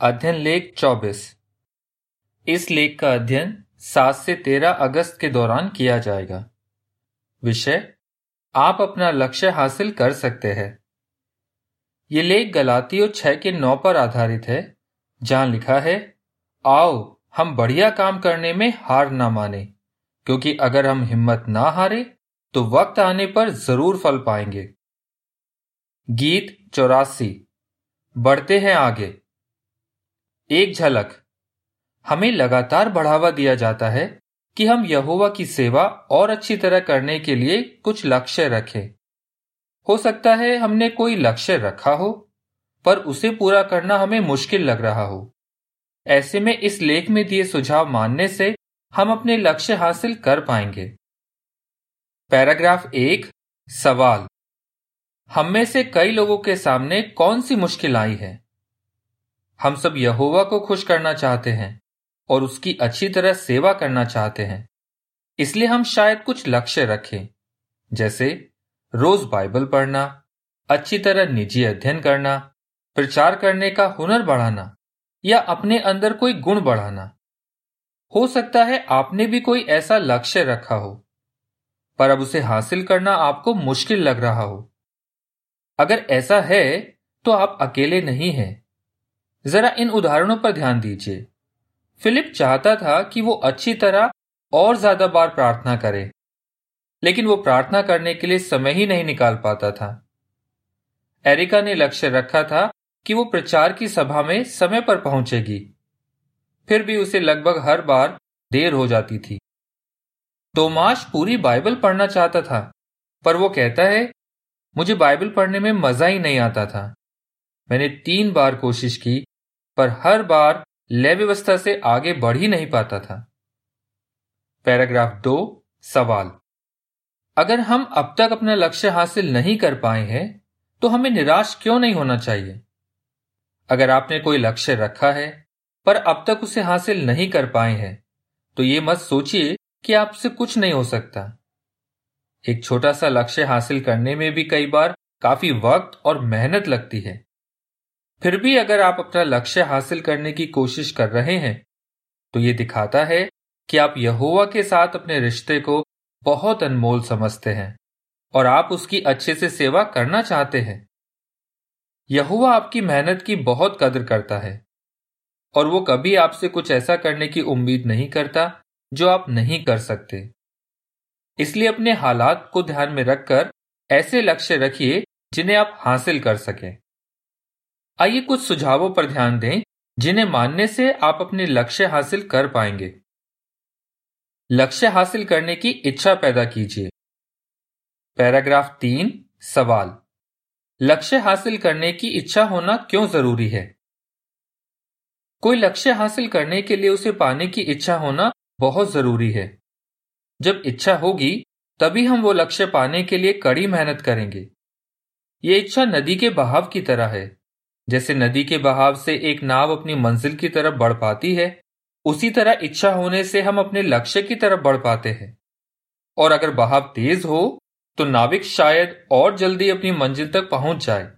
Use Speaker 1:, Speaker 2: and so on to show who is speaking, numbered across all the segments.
Speaker 1: अध्ययन लेख 24 इस लेख का अध्ययन 7 से 13 अगस्त के दौरान किया जाएगा। विषय, आप अपना लक्ष्य हासिल कर सकते हैं। ये लेख गलातियों 6 के 9 पर आधारित है, जहाँ लिखा है, आओ, हम बढ़िया काम करने में हार ना माने, क्योंकि अगर हम हिम्मत ना हारे तो वक्त आने पर ज़रूर फल पाएँगे। गीत चौरासी। बढ़ते हैं आगे। एक झलक। हमें लगातार बढ़ावा दिया जाता है कि हम यहोवा की सेवा और अच्छी तरह करने के लिए कुछ लक्ष्य रखें। हो सकता है हमने कोई लक्ष्य रखा हो, पर उसे पूरा करना हमें मुश्किल लग रहा हो। ऐसे में इस लेख में दिए सुझाव मानने से हम अपने लक्ष्य हासिल कर पाएँगे। पैराग्राफ एक, सवाल। हम में से कई लोगों के सामने कौन सी मुश्किल आई है? हम सब यहोवा को खुश करना चाहते हैं और उसकी अच्छी तरह सेवा करना चाहते हैं। इसलिए हम शायद कुछ लक्ष्य रखें, जैसे रोज बाइबल पढ़ना, अच्छी तरह निजी अध्ययन करना, प्रचार करने का हुनर बढ़ाना, या अपने अंदर कोई गुण बढ़ाना। हो सकता है आपने भी कोई ऐसा लक्ष्य रखा हो, पर अब उसे हासिल करना आपको मुश्किल लग रहा हो। अगर ऐसा है तो आप अकेले नहीं हैं। जरा इन उदाहरणों पर ध्यान दीजिए। फिलिप चाहता था कि वो अच्छी तरह और ज़्यादा बार प्रार्थना करे, लेकिन वो प्रार्थना करने के लिए समय ही नहीं निकाल पाता था। एरिका ने लक्ष्य रखा था कि वो प्रचार की सभा में समय पर पहुंचेगी। फिर भी उसे लगभग हर बार देर हो जाती थी। तोमाश पूरी बाइबल पढ़ना चाहता था, पर वो कहता है, मुझे बाइबल पढ़ने में मज़ा ही नहीं आता था। मैंने तीन बार कोशिश की पर हर बार लय व्यवस्था से आगे बढ़ ही नहीं पाता था। पैराग्राफ दो, सवाल। अगर हम अब तक अपना लक्ष्य हासिल नहीं कर पाए हैं तो हमें निराश क्यों नहीं होना चाहिए? अगर आपने कोई लक्ष्य रखा है, पर अब तक उसे हासिल नहीं कर पाए हैं तो ये मत सोचिए कि आपसे कुछ नहीं हो सकता। एक छोटा सा लक्ष्य हासिल करने में भी कई बार काफ़ी वक्त और मेहनत लगती है। फिर भी अगर आप अपना लक्ष्य हासिल करने की कोशिश कर रहे हैं तो ये दिखाता है कि आप यहोवा के साथ अपने रिश्ते को बहुत अनमोल समझते हैं और आप उसकी अच्छे से सेवा करना चाहते हैं। यहुआ आपकी मेहनत की बहुत कदर करता है और वो कभी आपसे कुछ ऐसा करने की उम्मीद नहीं करता जो आप नहीं कर सकते। इसलिए अपने हालात को ध्यान में रखकर ऐसे लक्ष्य रखिए जिन्हें आप हासिल कर सकें। आइए कुछ सुझावों पर ध्यान दें, जिन्हें मानने से आप अपने लक्ष्य हासिल कर पाएँगे। लक्ष्य हासिल करने की इच्छा पैदा कीजिए। पैराग्राफ तीन, सवाल। लक्ष्य हासिल करने की इच्छा होना क्यों ज़रूरी है? कोई लक्ष्य हासिल करने के लिए उसे पाने की इच्छा होना बहुत ज़रूरी है। जब इच्छा होगी, तभी हम वो लक्ष्य पाने के लिए कड़ी मेहनत करेंगे। ये इच्छा नदी के बहाव की तरह है। जैसे नदी के बहाव से एक नाव अपनी मंजिल की तरफ़ बढ़ पाती है, उसी तरह इच्छा होने से हम अपने लक्ष्य की तरफ़ बढ़ पाते हैं। और अगर बहाव तेज हो तो नाविक शायद और जल्दी अपनी मंजिल तक पहुँच जाए।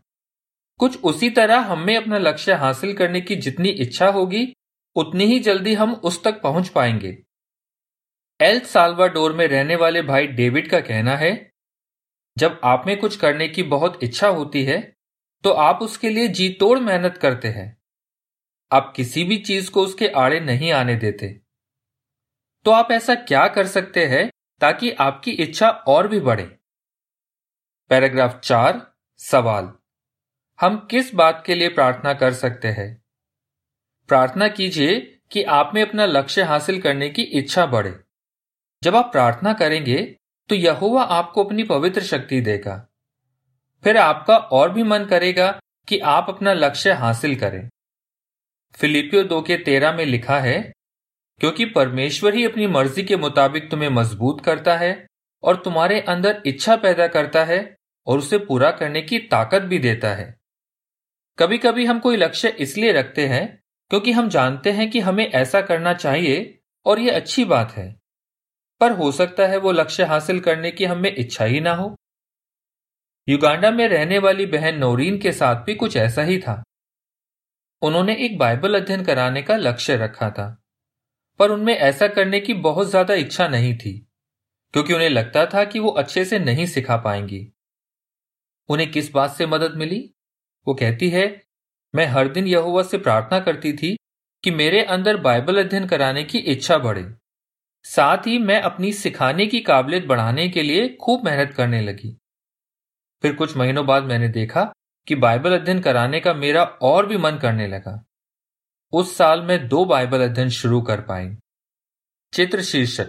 Speaker 1: कुछ उसी तरह हमें अपना लक्ष्य हासिल करने की जितनी इच्छा होगी, उतनी ही जल्दी हम उस तक पहुँच पाएँगे। एल साल्वाडोर में रहने वाले भाई डेविड का कहना है, जब आप में कुछ करने की बहुत इच्छा होती है तो आप उसके लिए जी तोड़ मेहनत करते हैं। आप किसी भी चीज़ को उसके आड़े नहीं आने देते। तो आप ऐसा क्या कर सकते हैं ताकि आपकी इच्छा और भी बढ़े? पैराग्राफ चार, सवाल। हम किस बात के लिए प्रार्थना कर सकते हैं? प्रार्थना कीजिए कि आप में अपना लक्ष्य हासिल करने की इच्छा बढ़े। जब आप प्रार्थना करेंगे तो यहोवा आपको अपनी पवित्र शक्ति देगा। फिर आपका और भी मन करेगा कि आप अपना लक्ष्य हासिल करें। फिलिपियो दो के तेरह में लिखा है, क्योंकि परमेश्वर ही अपनी मर्ज़ी के मुताबिक तुम्हें मज़बूत करता है और तुम्हारे अंदर इच्छा पैदा करता है और उसे पूरा करने की ताकत भी देता है। कभी कभी हम कोई लक्ष्य इसलिए रखते हैं क्योंकि हम जानते हैं कि हमें ऐसा करना चाहिए और यह अच्छी बात है। पर हो सकता है वो लक्ष्य हासिल करने की हमें इच्छा ही ना हो। युगांडा में रहने वाली बहन नौरीन के साथ भी कुछ ऐसा ही था। उन्होंने एक बाइबल अध्ययन कराने का लक्ष्य रखा था, पर उनमें ऐसा करने की बहुत ज़्यादा इच्छा नहीं थी, क्योंकि उन्हें लगता था कि वो अच्छे से नहीं सिखा पाएँगी। उन्हें किस बात से मदद मिली? वो कहती है, मैं हर दिन यहोवा से प्रार्थना करती थी कि मेरे अंदर बाइबल अध्ययन कराने की इच्छा बढ़े। साथ ही मैं अपनी सिखाने की काबिलियत बढ़ाने के लिए खूब मेहनत करने लगी। फिर कुछ महीनों बाद मैंने देखा कि बाइबल अध्ययन कराने का मेरा और भी मन करने लगा। उस साल में दो बाइबल अध्ययन शुरू कर पाई। चित्र शीर्षक,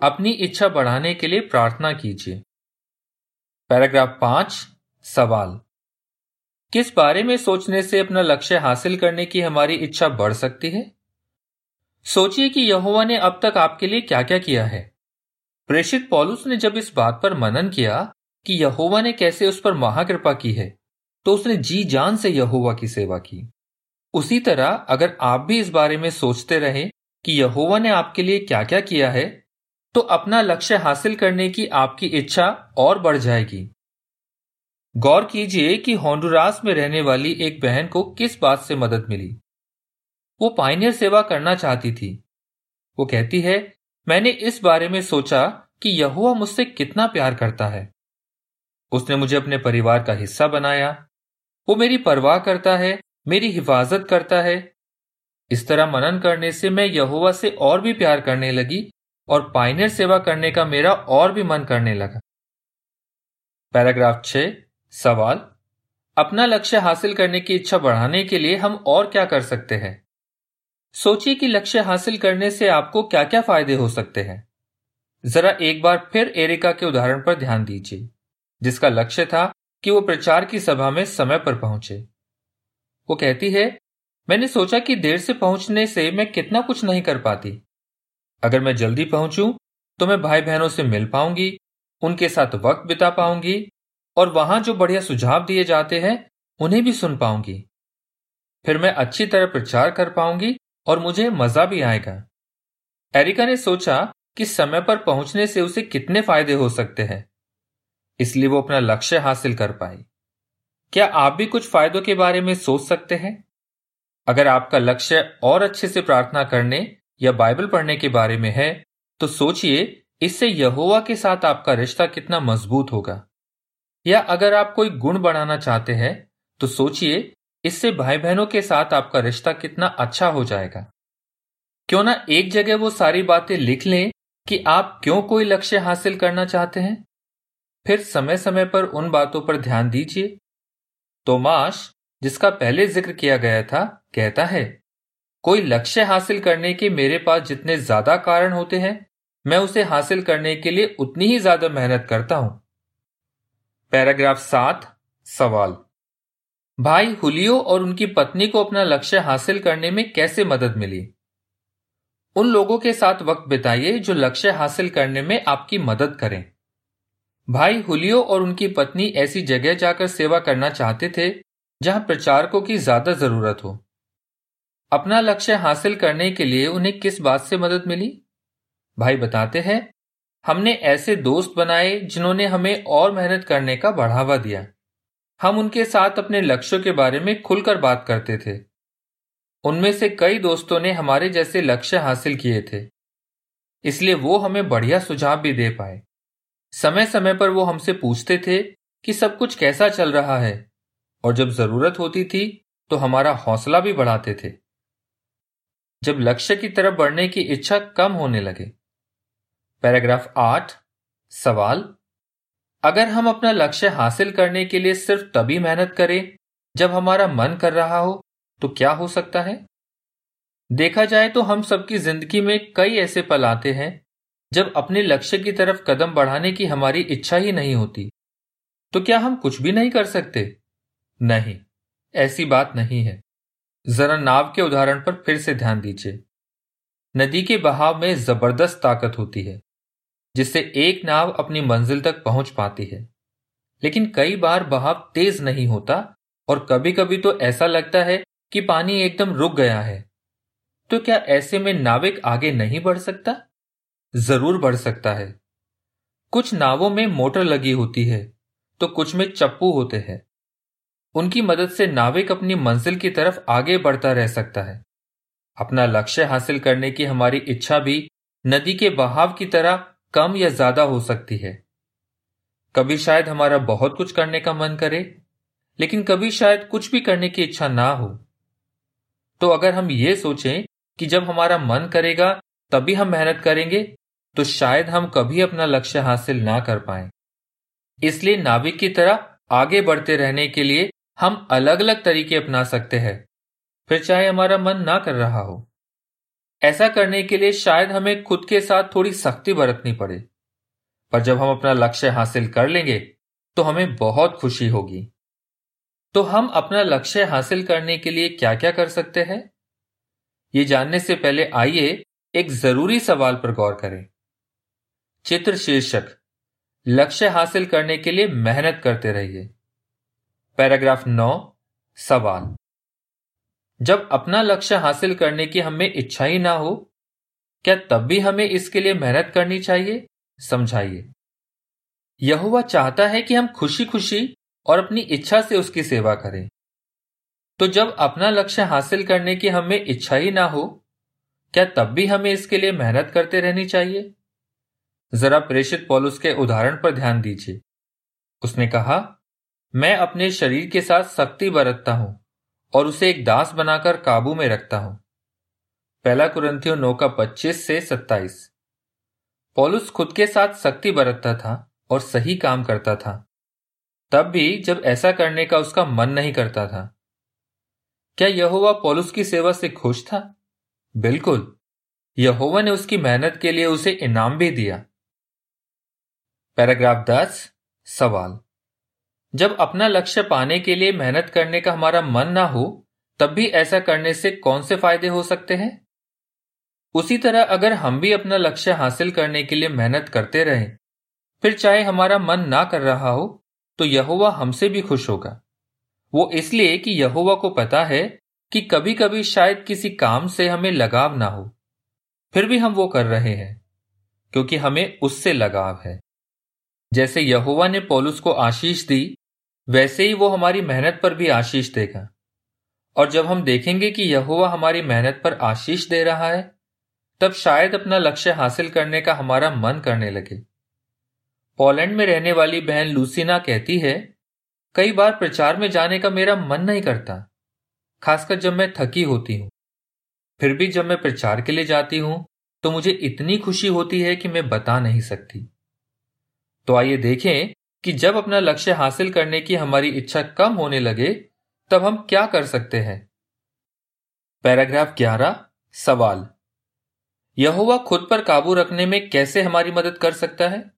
Speaker 1: अपनी इच्छा बढ़ाने के लिए प्रार्थना कीजिए। पैराग्राफ पाँच, सवाल, किस बारे में सोचने से अपना लक्ष्य हासिल करने की हमारी इच्छा बढ़ सकती है? सोचिए कि यहुआ ने अब तक आपके लिए क्या क्या किया है। प्रेषित पॉलुस ने जब इस बात पर मनन किया कि यहोवा ने कैसे उस पर महाकृपा की है तो उसने जी जान से यहोवा की सेवा की। उसी तरह अगर आप भी इस बारे में सोचते रहें कि यहोवा ने आपके लिए क्या क्या किया है तो अपना लक्ष्य हासिल करने की आपकी इच्छा और बढ़ जाएगी। गौर कीजिए कि होंडुरास में रहने वाली एक बहन को किस बात से मदद मिली। वो पाइनियर सेवा करना चाहती थी। वो कहती है, मैंने इस बारे में सोचा कि यहुआ मुझसे कितना प्यार करता है। उसने मुझे अपने परिवार का हिस्सा बनाया। वो मेरी परवाह करता है, मेरी हिफाजत करता है। इस तरह मनन करने से मैं यहुआ से और भी प्यार करने लगी और पाइनियर सेवा करने का मेरा और भी मन करने लगा। पैराग्राफ छ, सवाल। अपना लक्ष्य हासिल करने की इच्छा बढ़ाने के लिए हम और क्या कर सकते हैं? सोचिए कि लक्ष्य हासिल करने से आपको क्या क्या फ़ायदे हो सकते हैं। जरा एक बार फिर एरिका के उदाहरण पर ध्यान दीजिए। जिसका लक्ष्य था कि वो प्रचार की सभा में समय पर पहुँचे। वो कहती है, मैंने सोचा कि देर से पहुँचने से मैं कितना कुछ नहीं कर पाती। अगर मैं जल्दी पहुंचूं तो मैं भाई बहनों से मिल पाऊँगी, उनके साथ वक्त बिता पाऊँगी, और वहाँ जो बढ़िया सुझाव दिए जाते हैं, उन्हें भी सुन पाऊँगी। फिर मैं अच्छी तरह प्रचार कर पाऊँगी और मुझे मज़ा भी आएगा। एरिका ने सोचा कि समय पर पहुँचने से उसे कितने फ़ायदे हो सकते हैं। इसलिए वो अपना लक्ष्य हासिल कर पाई। क्या आप भी कुछ फायदों के बारे में सोच सकते हैं? अगर आपका लक्ष्य और अच्छे से प्रार्थना करने या बाइबल पढ़ने के बारे में है तो सोचिए, इससे यहोवा के साथ आपका रिश्ता कितना मज़बूत होगा। या अगर आप कोई गुण बढ़ाना चाहते हैं तो सोचिए, इससे भाई बहनों के साथ आपका रिश्ता कितना अच्छा हो जाएगा। क्यों ना एक जगह वो सारी बातें लिख लें कि आप क्यों कोई लक्ष्य हासिल करना चाहते हैं? फिर समय समय पर उन बातों पर ध्यान दीजिए। तोमाश, जिसका पहले ज़िक्र किया गया था, कहता है, कोई लक्ष्य हासिल करने के मेरे पास जितने ज़्यादा कारण होते हैं, मैं उसे हासिल करने के लिए उतनी ही ज़्यादा मेहनत करता हूँ। पैराग्राफ सात, सवाल। भाई हुलियो और उनकी पत्नी को अपना लक्ष्य हासिल करने में कैसे मदद मिली? उन लोगों के साथ वक्त बिताइए जो लक्ष्य हासिल करने में आपकी मदद करें। भाई हुलियो और उनकी पत्नी ऐसी जगह जाकर सेवा करना चाहते थे, जहाँ प्रचारकों की ज़्यादा ज़रूरत हो। अपना लक्ष्य हासिल करने के लिए उन्हें किस बात से मदद मिली? भाई बताते हैं, हमने ऐसे दोस्त बनाए जिन्होंने हमें और मेहनत करने का बढ़ावा दिया। हम उनके साथ अपने लक्ष्यों के बारे में खुलकर बात करते थे। उनमें से कई दोस्तों ने हमारे जैसे लक्ष्य हासिल किए थे, इसलिए वो हमें बढ़िया सुझाव भी दे पाए। समय समय पर वो हमसे पूछते थे कि सब कुछ कैसा चल रहा है, और जब ज़रूरत होती थी तो हमारा हौसला भी बढ़ाते थे। जब लक्ष्य की तरफ़ बढ़ने की इच्छा कम होने लगे। पैराग्राफ आठ, सवाल, अगर हम अपना लक्ष्य हासिल करने के लिए सिर्फ़ तभी मेहनत करें, जब हमारा मन कर रहा हो तो क्या हो सकता है? देखा जाए तो हम सबकी ज़िंदगी में कई ऐसे पल आते हैं जब अपने लक्ष्य की तरफ़ कदम बढ़ाने की हमारी इच्छा ही नहीं होती तो क्या हम कुछ भी नहीं कर सकते? नहीं, ऐसी बात नहीं है। जरा नाव के उदाहरण पर फिर से ध्यान दीजिए। नदी के बहाव में ज़बरदस्त ताकत होती है, जिससे एक नाव अपनी मंजिल तक पहुँच पाती है। लेकिन कई बार बहाव तेज नहीं होता और कभी कभी तो ऐसा लगता है कि पानी एकदम रुक गया है। तो क्या ऐसे में नाविक आगे नहीं बढ़ सकता? ज़रूर बढ़ सकता है। कुछ नावों में मोटर लगी होती है तो कुछ में चप्पू होते हैं। उनकी मदद से नाविक अपनी मंजिल की तरफ़ आगे बढ़ता रह सकता है। अपना लक्ष्य हासिल करने की हमारी इच्छा भी नदी के बहाव की तरह कम या ज़्यादा हो सकती है। कभी शायद हमारा बहुत कुछ करने का मन करे, लेकिन कभी शायद कुछ भी करने की इच्छा ना हो। तो अगर हम ये सोचें कि जब हमारा मन करेगा, तभी हम मेहनत करेंगे तो शायद हम कभी अपना लक्ष्य हासिल ना कर पाए। इसलिए नाविक की तरह आगे बढ़ते रहने के लिए हम अलग अलग तरीके अपना सकते हैं। फिर चाहे हमारा मन ना कर रहा हो। ऐसा करने के लिए शायद हमें खुद के साथ थोड़ी सख्ती बरतनी पड़े। पर जब हम अपना लक्ष्य हासिल कर लेंगे तो हमें बहुत खुशी होगी। तो हम अपना लक्ष्य हासिल करने के लिए क्या क्या कर सकते हैं? ये जानने से पहले आइए एक ज़रूरी सवाल पर गौर करें। चित्र शीर्षक, लक्ष्य हासिल करने के लिए मेहनत करते रहिए। पैराग्राफ नौ, सवाल। जब अपना लक्ष्य हासिल करने की हमें इच्छा ही ना हो, क्या तब भी हमें इसके लिए मेहनत करनी चाहिए? समझाइए। यहुआ चाहता है कि हम खुशी खुशी और अपनी इच्छा से उसकी सेवा करें। तो जब अपना लक्ष्य हासिल करने की हमें इच्छा ही ना हो, क्या तब भी हमें इसके लिए मेहनत करते रहनी चाहिए? जरा प्रेषित पॉलुस के उदाहरण पर ध्यान दीजिए। उसने कहा, मैं अपने शरीर के साथ सख्ती बरतता हूँ और उसे एक दास बनाकर काबू में रखता हूँ। पहला कुरंथियो नौ का पच्चीस से सत्ताईस। पॉलुस खुद के साथ सख्ती बरतता था और सही काम करता था। तब भी जब ऐसा करने का उसका मन नहीं करता था। क्या यहोवा पॉलुस की सेवा से खुश था? बिल्कुल। यहोवा ने उसकी मेहनत के लिए उसे इनाम भी दिया। पैराग्राफ दस, सवाल। जब अपना लक्ष्य पाने के लिए मेहनत करने का हमारा मन ना हो, तब भी ऐसा करने से कौन से फ़ायदे हो सकते हैं? उसी तरह अगर हम भी अपना लक्ष्य हासिल करने के लिए मेहनत करते रहें, फिर चाहे हमारा मन ना कर रहा हो तो यहोवा हमसे भी खुश होगा। वो इसलिए कि यहोवा को पता है कि कभी कभी शायद किसी काम से हमें लगाव ना हो। फिर भी हम वो कर रहे हैं, क्योंकि हमें उससे लगाव है। जैसे यहोवा ने पौलुस को आशीष दी, वैसे ही वो हमारी मेहनत पर भी आशीष देगा। और जब हम देखेंगे कि यहोवा हमारी मेहनत पर आशीष दे रहा है, तब शायद अपना लक्ष्य हासिल करने का हमारा मन करने लगे। पोलैंड में रहने वाली बहन लूसीना कहती है, कई बार प्रचार में जाने का मेरा मन नहीं करता, खासकर जब मैं थकी होती हूँ। फिर भी जब मैं प्रचार के लिए जाती हूँ तो मुझे इतनी खुशी होती है कि मैं बता नहीं सकती। तो आइए देखें कि जब अपना लक्ष्य हासिल करने की हमारी इच्छा कम होने लगे, तब हम क्या कर सकते हैं? पैराग्राफ 11 सवाल। यहोवा खुद पर काबू रखने में कैसे हमारी मदद कर सकता है?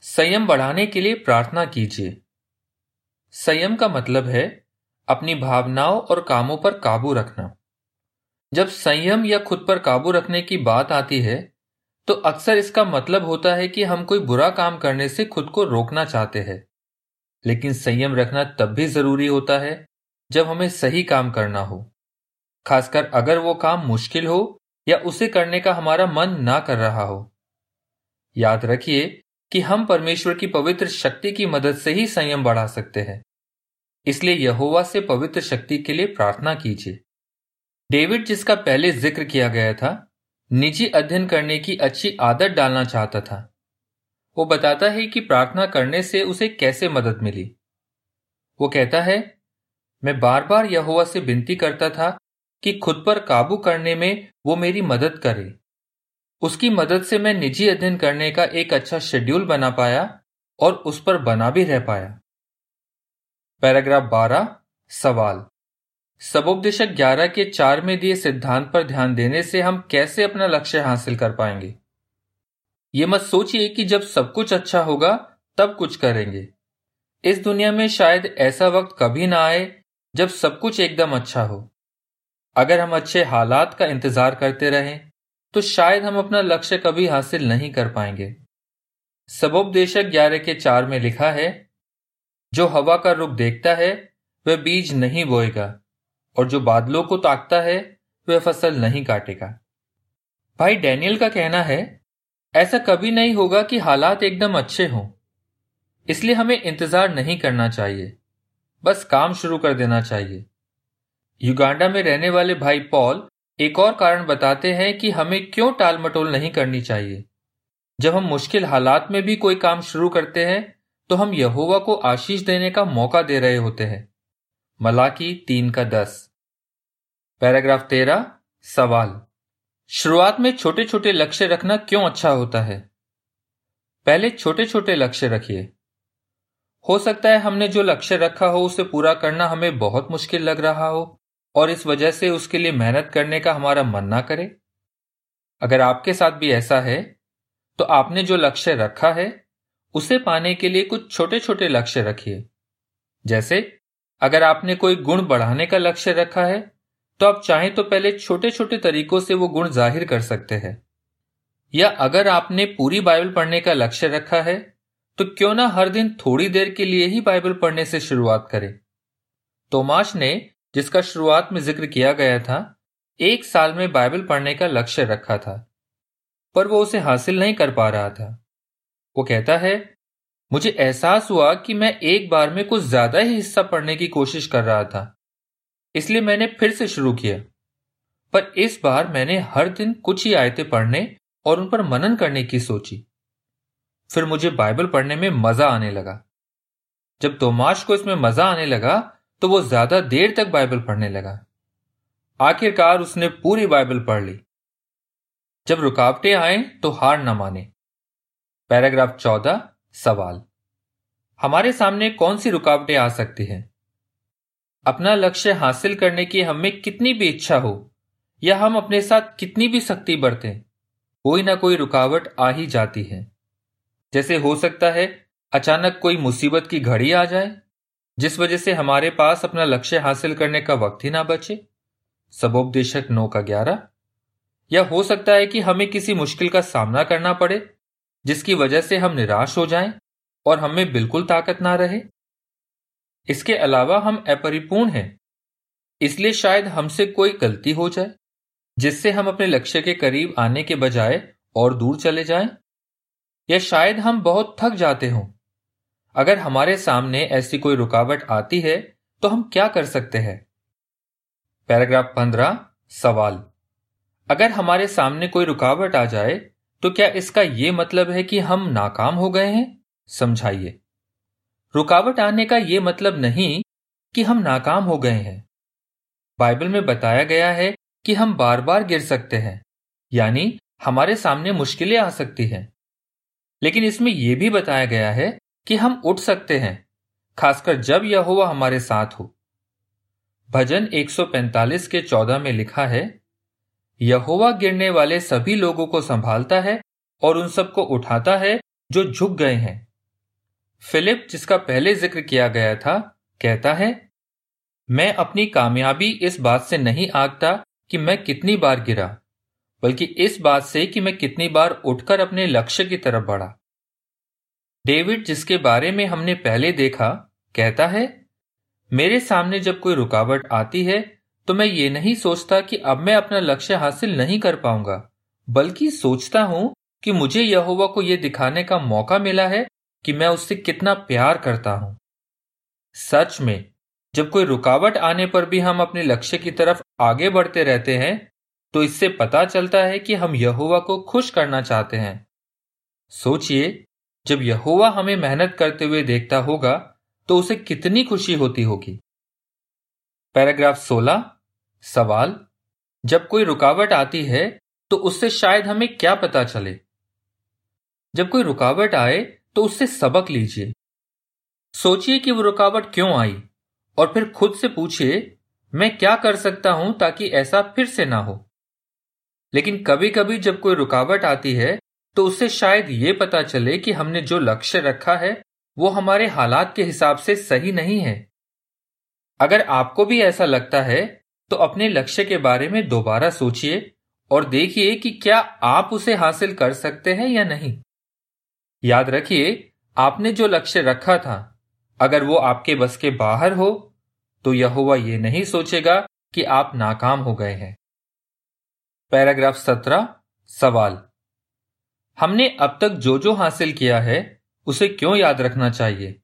Speaker 1: संयम बढ़ाने के लिए प्रार्थना कीजिए। संयम का मतलब है अपनी भावनाओं और कामों पर काबू रखना। जब संयम या खुद पर काबू रखने की बात आती है तो अक्सर इसका मतलब होता है कि हम कोई बुरा काम करने से खुद को रोकना चाहते हैं। लेकिन संयम रखना तब भी ज़रूरी होता है, जब हमें सही काम करना हो। खासकर अगर वो काम मुश्किल हो या उसे करने का हमारा मन ना कर रहा हो। याद रखिए कि हम परमेश्वर की पवित्र शक्ति की मदद से ही संयम बढ़ा सकते हैं। इसलिए यहोवा से पवित्र शक्ति के लिए प्रार्थना कीजिए। डेविड जिसका पहले ज़िक्र किया गया था निजी अध्ययन करने की अच्छी आदत डालना चाहता था। वो बताता है कि प्रार्थना करने से उसे कैसे मदद मिली। वो कहता है, मैं बार बार यहोवा से विनती करता था कि खुद पर काबू करने में वो मेरी मदद करे। उसकी मदद से मैं निजी अध्ययन करने का एक अच्छा शेड्यूल बना पाया और उस पर बना भी रह पाया। पैराग्राफ 12 सवाल। सबोपदेशक ग्यारह के चार में दिए सिद्धांत पर ध्यान देने से हम कैसे अपना लक्ष्य हासिल कर पाएँगे? ये मत सोचिए कि जब सब कुछ अच्छा होगा, तब कुछ करेंगे। इस दुनिया में शायद ऐसा वक्त कभी ना आए जब सब कुछ एकदम अच्छा हो। अगर हम अच्छे हालात का इंतज़ार करते रहें तो शायद हम अपना लक्ष्य कभी हासिल नहीं कर पाएँगे। सबोपदेशक ग्यारह के चार में लिखा है, जो हवा का रुख देखता है, वह बीज नहीं बोएगा। और जो बादलों को ताकता है, वह फ़सल नहीं काटेगा। भाई, डैनियल का कहना है, ऐसा कभी नहीं होगा कि हालात एकदम अच्छे हों। इसलिए हमें इंतज़ार नहीं करना चाहिए। बस काम शुरू कर देना चाहिए। युगांडा में रहने वाले भाई पॉल एक और कारण बताते हैं कि हमें क्यों टाल मटोल नहीं करनी चाहिए। जब हम मुश्किल हालात में भी कोई काम शुरू करते हैं तो हम यहोवा को आशीष देने का मौका दे रहे होते हैं। मलाकी तीन का दस। पैराग्राफ तेरह सवाल। शुरुआत में छोटे छोटे लक्ष्य रखना क्यों अच्छा होता है? पहले छोटे छोटे लक्ष्य रखिए। हो सकता है हमने जो लक्ष्य रखा हो, उसे पूरा करना हमें बहुत मुश्किल लग रहा हो, और इस वजह से उसके लिए मेहनत करने का हमारा मन ना करे। अगर आपके साथ भी ऐसा है तो आपने जो लक्ष्य रखा है, उसे पाने के लिए कुछ छोटे छोटे लक्ष्य रखिए। जैसे अगर आपने कोई गुण बढ़ाने का लक्ष्य रखा है तो आप चाहें तो पहले छोटे छोटे तरीकों से वो गुण ज़ाहिर कर सकते हैं। या अगर आपने पूरी बाइबल पढ़ने का लक्ष्य रखा है तो क्यों ना हर दिन थोड़ी देर के लिए ही बाइबल पढ़ने से शुरुआत करें। तोमाश ने, जिसका शुरुआत में ज़िक्र किया गया था, एक साल में बाइबल पढ़ने का लक्ष्य रखा था, पर वो उसे हासिल नहीं कर पा रहा था। वो कहता है मुझे एहसास हुआ कि मैं एक बार में कुछ ज़्यादा ही हिस्सा पढ़ने की कोशिश कर रहा था, इसलिए मैंने फिर से शुरू किया। पर इस बार मैंने हर दिन कुछ ही आयतें पढ़ने और उन पर मनन करने की सोची। फिर मुझे बाइबल पढ़ने में मज़ा आने लगा। जब तोमाश को इसमें मज़ा आने लगा तो वो ज़्यादा देर तक बाइबल पढ़ने लगा। आखिरकार उसने पूरी बाइबल पढ़ ली। जब रुकावटें आए तो हार न माने। पैराग्राफ चौदह सवाल। हमारे सामने कौन सी रुकावटें आ सकती हैं? अपना लक्ष्य हासिल करने की हमें कितनी भी इच्छा हो, या हम अपने साथ कितनी भी सख्ती बरतें, कोई ना कोई रुकावट आ ही जाती है। जैसे हो सकता है, अचानक कोई मुसीबत की घड़ी आ जाए, जिस वजह से हमारे पास अपना लक्ष्य हासिल करने का वक्त ही ना बचे, सबोपदेशक नौ का ग्यारह, या हो सकता है कि हमें किसी मुश्किल का सामना करना पड़े जिसकी वजह से हम निराश हो जाएँ और हमें बिल्कुल ताकत ना रहे। इसके अलावा हम अपरिपूर्ण हैं, इसलिए शायद हमसे कोई गलती हो जाए, जिससे हम अपने लक्ष्य के करीब आने के बजाय और दूर चले जाएँ। या शायद हम बहुत थक जाते हों। अगर हमारे सामने ऐसी कोई रुकावट आती है तो हम क्या कर सकते हैं? पैराग्राफ पंद्रह, सवाल। अगर हमारे सामने कोई रुकावट आ जाए तो क्या इसका यह मतलब है कि हम नाकाम हो गए हैं? समझाइए। रुकावट आने का यह मतलब नहीं कि हम नाकाम हो गए हैं। बाइबल में बताया गया है कि हम बार बार गिर सकते हैं, यानी हमारे सामने मुश्किलें आ सकती हैं। लेकिन इसमें यह भी बताया गया है कि हम उठ सकते हैं, खासकर जब यहोवा हमारे साथ हो। भजन 145 के 14 में लिखा है यहोवा गिरने वाले सभी लोगों को संभालता है और उन सबको उठाता है जो झुक गए हैं। फिलिप, जिसका पहले ज़िक्र किया गया था, कहता है, मैं अपनी कामयाबी इस बात से नहीं आगता कि मैं कितनी बार गिरा, बल्कि इस बात से कि मैं कितनी बार उठकर अपने लक्ष्य की तरफ़ बढ़ा। डेविड, जिसके बारे में हमने पहले देखा, कहता है, मेरे सामने जब कोई रुकावट आती है तो मैं ये नहीं सोचता कि अब मैं अपना लक्ष्य हासिल नहीं कर पाऊँगा, बल्कि सोचता हूँ कि मुझे यहोवा को यह दिखाने का मौका मिला है कि मैं उससे कितना प्यार करता हूँ। सच में, जब कोई रुकावट आने पर भी हम अपने लक्ष्य की तरफ़ आगे बढ़ते रहते हैं तो इससे पता चलता है कि हम यहोवा को खुश करना चाहते हैं। सोचिए, जब यहोवा हमें मेहनत करते हुए देखता होगा तो उसे कितनी खुशी होती होगी। पैराग्राफ 16 सवाल, जब कोई रुकावट आती है तो उससे शायद हमें क्या पता चले। जब कोई रुकावट आए तो उससे सबक लीजिए। सोचिए कि वो रुकावट क्यों आई, और फिर खुद से पूछिए, मैं क्या कर सकता हूँ ताकि ऐसा फिर से ना हो। लेकिन कभी कभी जब कोई रुकावट आती है तो उससे शायद ये पता चले कि हमने जो लक्ष्य रखा है, वो हमारे हालात के हिसाब से सही नहीं है। अगर आपको भी ऐसा लगता है तो अपने लक्ष्य के बारे में दोबारा सोचिए और देखिए कि क्या आप उसे हासिल कर सकते हैं या नहीं। याद रखिए, आपने जो लक्ष्य रखा था, अगर वो आपके बस के बाहर हो तो यह हुआ ये नहीं सोचेगा कि आप नाकाम हो गए हैं। पैराग्राफ सत्रह, सवाल। हमने अब तक जो जो हासिल किया है, उसे क्यों याद रखना चाहिए?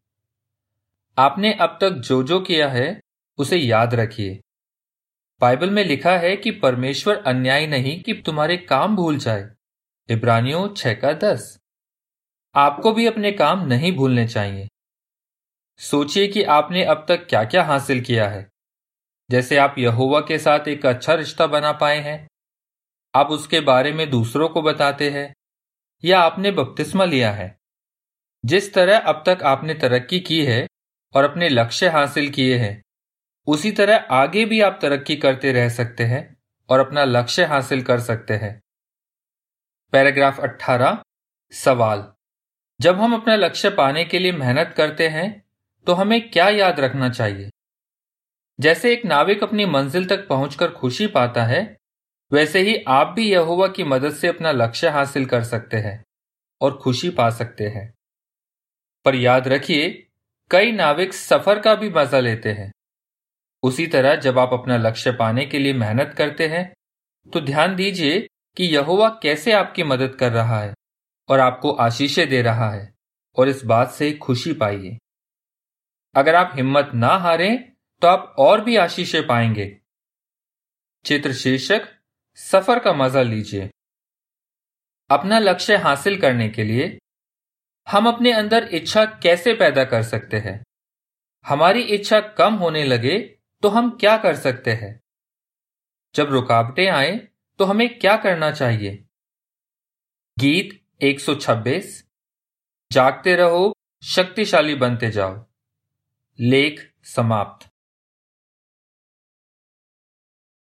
Speaker 1: आपने अब तक जो जो किया है, उसे याद रखिए। बाइबल में लिखा है कि परमेश्वर अन्याय नहीं कि तुम्हारे काम भूल जाए। इब्रानियों छह का दस। आपको भी अपने काम नहीं भूलने चाहिए। सोचिए कि आपने अब तक क्या क्या हासिल किया है। जैसे आप यहोवा के साथ एक अच्छा रिश्ता बना पाए हैं। आप उसके बारे में दूसरों को बताते हैं। या आपने बपतिस्मा लिया है। जिस तरह अब तक आपने तरक्की की है और अपने लक्ष्य हासिल किए हैं उसी तरह आगे भी आप तरक्की करते रह सकते हैं और अपना लक्ष्य हासिल कर सकते हैं। पैराग्राफ 18 सवाल। जब हम अपना लक्ष्य पाने के लिए मेहनत करते हैं तो हमें क्या याद रखना चाहिए? जैसे एक नाविक अपनी मंजिल तक पहुंचकर खुशी पाता है, वैसे ही आप भी यहोवा की मदद से अपना लक्ष्य हासिल कर सकते हैं और खुशी पा सकते हैं। पर याद रखिए, कई नाविक सफ़र का भी मज़ा लेते हैं। उसी तरह जब आप अपना लक्ष्य पाने के लिए मेहनत करते हैं तो ध्यान दीजिए कि यहोवा कैसे आपकी मदद कर रहा है और आपको आशीषें दे रहा है, और इस बात से खुशी पाइए। अगर आप हिम्मत ना हारें तो आप और भी आशीषें पाएँगे। चित्र शीर्षक, सफ़र का मज़ा लीजिए। अपना लक्ष्य हासिल करने के लिए हम अपने अंदर इच्छा कैसे पैदा कर सकते हैं? हमारी इच्छा कम होने लगे तो हम क्या कर सकते हैं? जब रुकावटें आए तो हमें क्या करना चाहिए? गीत 126 जागते रहो, शक्तिशाली बनते जाओ। लेख समाप्त।